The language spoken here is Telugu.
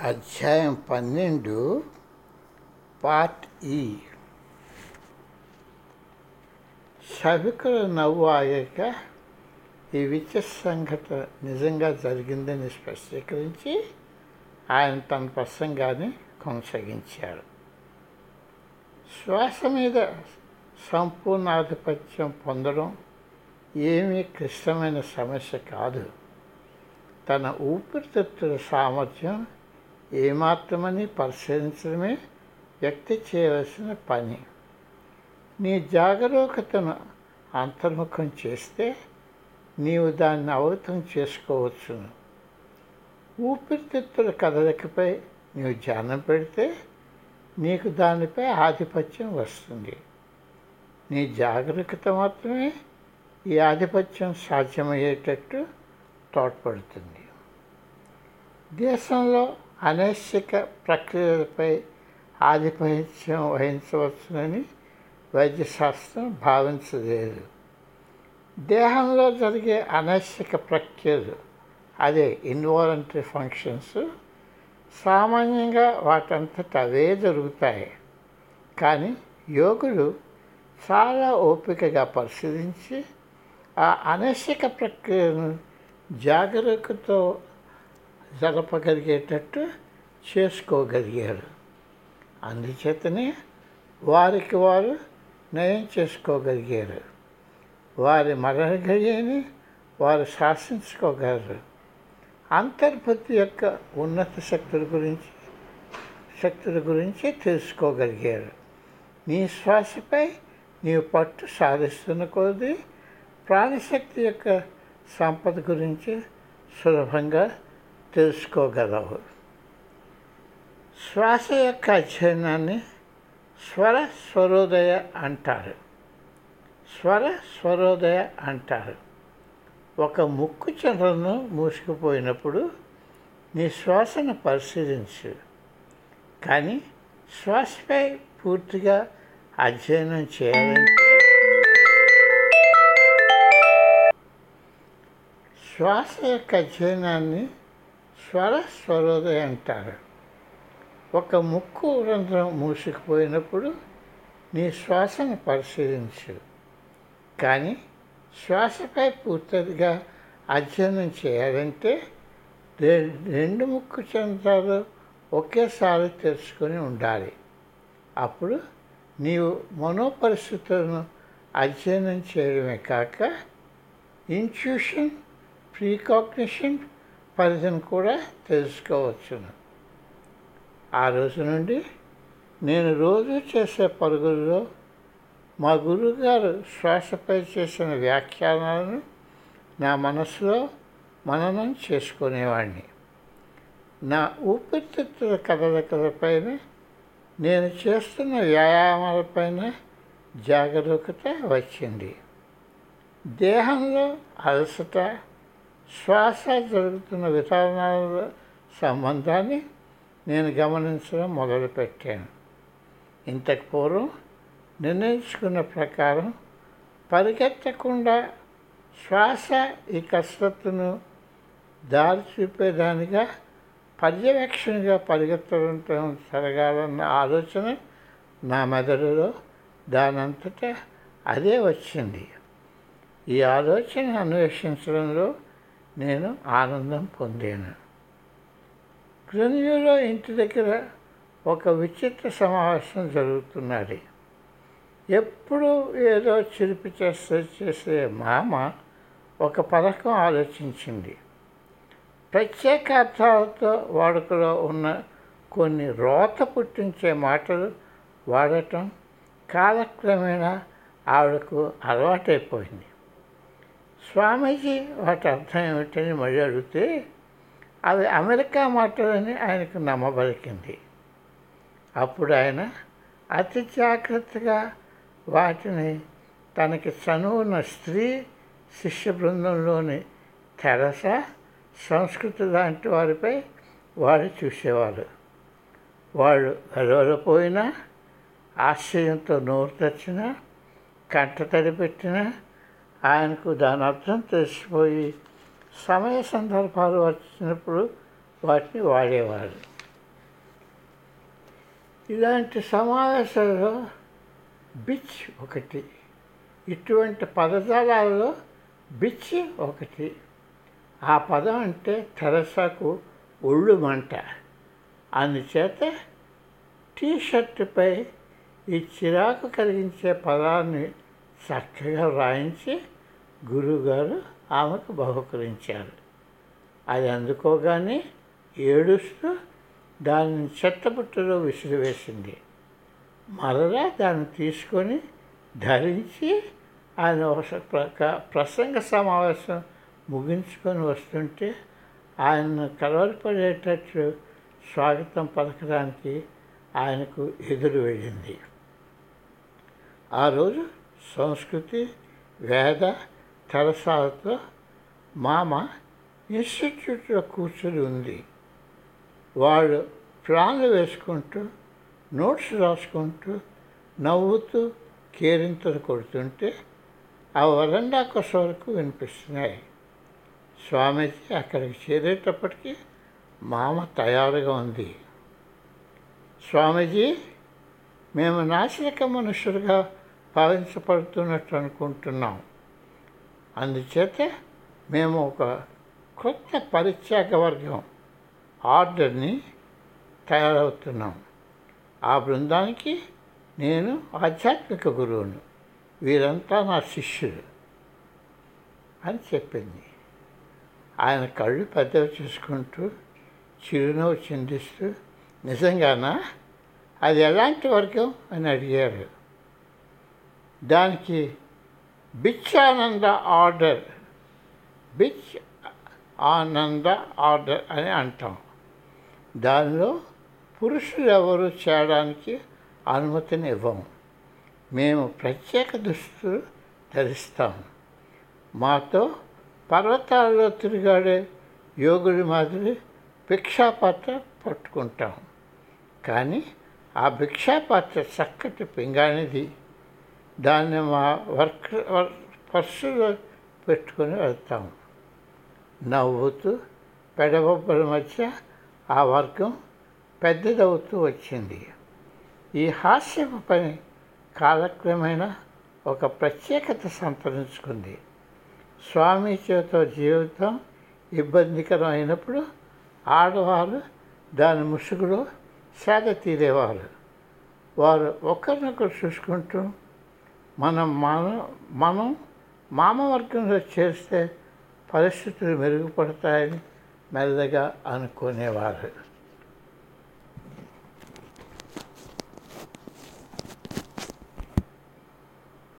అధ్యాయం పన్నెండు పార్ట్ ఈ. సభికుల నవ్వు ఆగాక ఈ విద్య సంఘటన నిజంగా జరిగిందని స్పష్టీకరించి ఆయన తన ప్రసంగాన్ని కొనసాగించాడు శ్వాస మీద సంపూర్ణ ఆధిపత్యం పొందడం ఏమీ క్లిష్టమైన సమస్య కాదు. తన ఊపిరితిత్తుల సామర్థ్యం ఏమాత్రమని పరిశీలించడమే వ్యక్తి చేయవలసిన పని. నీ జాగరూకతను అంతర్ముఖం చేస్తే నీవు దాన్ని అవగతం చేసుకోవచ్చును. ఊపిరితిత్తుల కదలికపై నీవు ధ్యానం పెడితే నీకు దానిపై ఆధిపత్యం వస్తుంది. నీ జాగరూకత మాత్రమే ఈ ఆధిపత్యం సాధ్యమయ్యేటట్టు తోడ్పడుతుంది. దేశంలో అనైశ్చిక ప్రక్రియలపై ఆధిపత్యం వహించవచ్చునని వైద్యశాస్త్రం భావించలేదు. దేహంలో జరిగే అనైశ్చిక ప్రక్రియలు అదే ఇన్వాలంటరీ ఫంక్షన్స్ సామాన్యంగా వాటంతట అవే జరుగుతాయి. కానీ యోగులు చాలా ఓపికగా పరిశీలించి ఆ అనైశ్చిక ప్రక్రియను జాగరూకతో జరపగలిగేటట్టు చేసుకోగలిగారు. అందుచేతనే వారికి వారు నయం చేసుకోగలిగారు. వారి మరణ వారు శాసించుకోగలరు. అంతర్పతి యొక్క ఉన్నత శక్తుల గురించి శక్తుల గురించి తెలుసుకోగలిగారు. నీ శ్వాసపై నీవు పట్టు సాధిస్తున్న కొద్దీ ప్రాణశక్తి యొక్క సంపద గురించి సులభంగా తెలుసుకోగలవు. శ్వాస యొక్క అధ్యయనాన్ని స్వర స్వరోదయ అంటారు. స్వర స్వరోదయ అంటారు. ఒక ముక్కు చంద్రను మూసుకుపోయినప్పుడు నీ శ్వాసను పరిశీలించు. కానీ శ్వాసపై పూర్తిగా అధ్యయనం చేయాలంటే శ్వాస యొక్క అధ్యయనాన్ని స్వర స్వరోదయ అంటారు ఒక ముక్కు రంధ్రం మూసుకుపోయినప్పుడు నీ శ్వాసను పరిశీలించు. కానీ శ్వాసపై పూర్తిగా అధ్యయనం చేయాలంటే రెండు ముక్కు చంద్రాలు ఒకేసారి తెరుచుకొని ఉండాలి. అప్పుడు నీవు మనోపరిస్థితులను అధ్యయనం చేయడమే కాక ఇన్ట్యూషన్ ప్రీకాగ్నిషన్ పరిధిని కూడా తెలుసుకోవచ్చును. ఆ రోజు నుండి నేను రోజు చేసే పరుగుల్లో మా గురువుగారు శ్వాసపై చేసిన వ్యాఖ్యానాలను నా మనసులో మననం చేసుకునేవాడిని నా ఊపిరితిత్తుల కదలికలపైన నేను చేస్తున్న వ్యాయామాలపైన జాగరూకత వచ్చింది. దేహంలో అలసట శ్వాస జరుగుతున్న విధానాల సంబంధాన్ని నేను గమనించడం మొదలుపెట్టాను. ఇంతకు పూర్వం నిర్ణయించుకున్న ప్రకారం పరిగెత్తకుండా శ్వాస ఈ కసరత్తును దారి చూపేదానిగా పర్యవేక్షణగా పరిగెత్తడం జరగాలన్న ఆలోచన నా మెదడులో దానంతటా అదే వచ్చింది. ఈ ఆలోచన అన్వేషించడంలో నేను ఆనందం పొందాను. గ్రెన్యూలో ఇంటి దగ్గర ఒక విచిత్ర సమావేశం జరుగుతున్నది. ఎప్పుడు ఏదో చిలిపి చేస్తే చేసే మామ ఒక పథకం ఆలోచించింది. ప్రత్యేక అర్థాలతో వాడుకలో ఉన్న కొన్ని రోత పుట్టించే మాటలు వాడటం కాలక్రమేణా ఆవిడకు అలవాటైపోయింది. స్వామీజీ వాటి అర్థం ఏమిటని మళ్ళీ అడిగితే అవి అమెరికా మాటలని ఆయనకు నమ్మబలికింది. అప్పుడు ఆయన అతి జాగ్రత్తగా వాటిని తనకి చనువున్న స్త్రీ శిష్య బృందంలోని తెరస సంస్కృతి లాంటి వారిపై వాళ్ళు చూసేవారు వాళ్ళు గలవలపోయినా ఆశ్చర్యంతో నోరు తెచ్చినా కంట తడిపెట్టినా ఆయనకు దాని అర్థం తెలిసిపోయి సమయ సందర్భాలు వచ్చినప్పుడు వాటిని వాడేవారు. ఇలాంటి సమావేశాల్లో బిచ్ ఒకటి ఇటువంటి పదజాలాల్లో బిచ్ ఒకటి. ఆ పదం అంటే తెరసాకు ఒళ్ళు మంట. అందుచేత టీ షర్టుపై ఈ చిరాకు కలిగించే పదాన్ని చక్కగా వ్రాయించి గురువుగారు ఆమెకు బహుకరించారు. అది అందుకోగానే ఏడుస్తూ దానిని చెత్తబుట్టలో విసిరివేసింది. మరలా దాన్ని తీసుకొని ధరించి ఆయన ఒక ప్రక- ప్రసంగ సమావేశం ముగించుకొని వస్తుంటే ఆయన కలవరపడేటట్లు స్వాగతం పలకడానికి ఆయనకు ఎదురు వెళ్ళింది. ఆ రోజు సంస్కృతి వేద తరసాలతో మామ ఇన్స్టిట్యూట్లో కూర్చొని ఉంది. వాళ్ళు ప్లాన్లు వేసుకుంటూ నోట్స్ రాసుకుంటూ నవ్వుతూ కేరింతలు కొడుతుంటే ఆ వరండా కొస వరకు వినిపిస్తున్నాయి. స్వామీజీ అక్కడికి చేరేటప్పటికి మామ తయారుగా ఉంది. స్వామీజీ మేము నాశనక మనుషులుగా భావించబడుతున్నట్టు అనుకుంటున్నాం. అందుచేత మేము ఒక కొత్త పరిత్యాగ వర్గం ఆర్డర్ని తయారవుతున్నాం. ఆ బృందానికి నేను ఆధ్యాత్మిక గురువును. వీరంతా నా శిష్యులు అని చెప్పింది. ఆయన కళ్ళు పెద్దవి చూసుకుంటూ చిరునవ్వు చిందిస్తూ నిజంగానా? అది ఎలాంటి వర్గం? అని అడిగారు. దానికి బిచ్చానంద ఆర్డర్ బిచ్ ఆనంద ఆర్డర్ అని అంటాం. దానిలో పురుషులు ఎవరు చేయడానికి అనుమతిని ఇవ్వము మేము ప్రత్యేక దుస్తులు ధరిస్తాం. మాతో పర్వతాల్లో తిరిగాడే యోగుడి మాదిరి భిక్షాపాత్ర పట్టుకుంటాం. కానీ ఆ భిక్షాపాత్ర చక్కటి పింగాణిది. దాన్ని మా వర్క్ వర్- పర్సులో పెట్టుకొని వెళ్తాం. నవ్వుతూ పెడబొబ్బల మధ్య ఆ వర్గం పెద్దదవుతూ వచ్చింది. ఈ హాస్యపు పని కాలక్రమేణా ఒక ప్రత్యేకత సంతరించుకుంది. స్వామీజీతో జీవితం ఇబ్బందికరం అయినప్పుడు ఆడవారు దాని ముసుగులో సేద తీరేవారు. వారు ఒకరినొకరు చూసుకుంటూ మనం మన మనం మామ వర్గంలో చేస్తే పరిస్థితులు మెరుగుపడతాయని మెల్లగా అనుకునేవారు.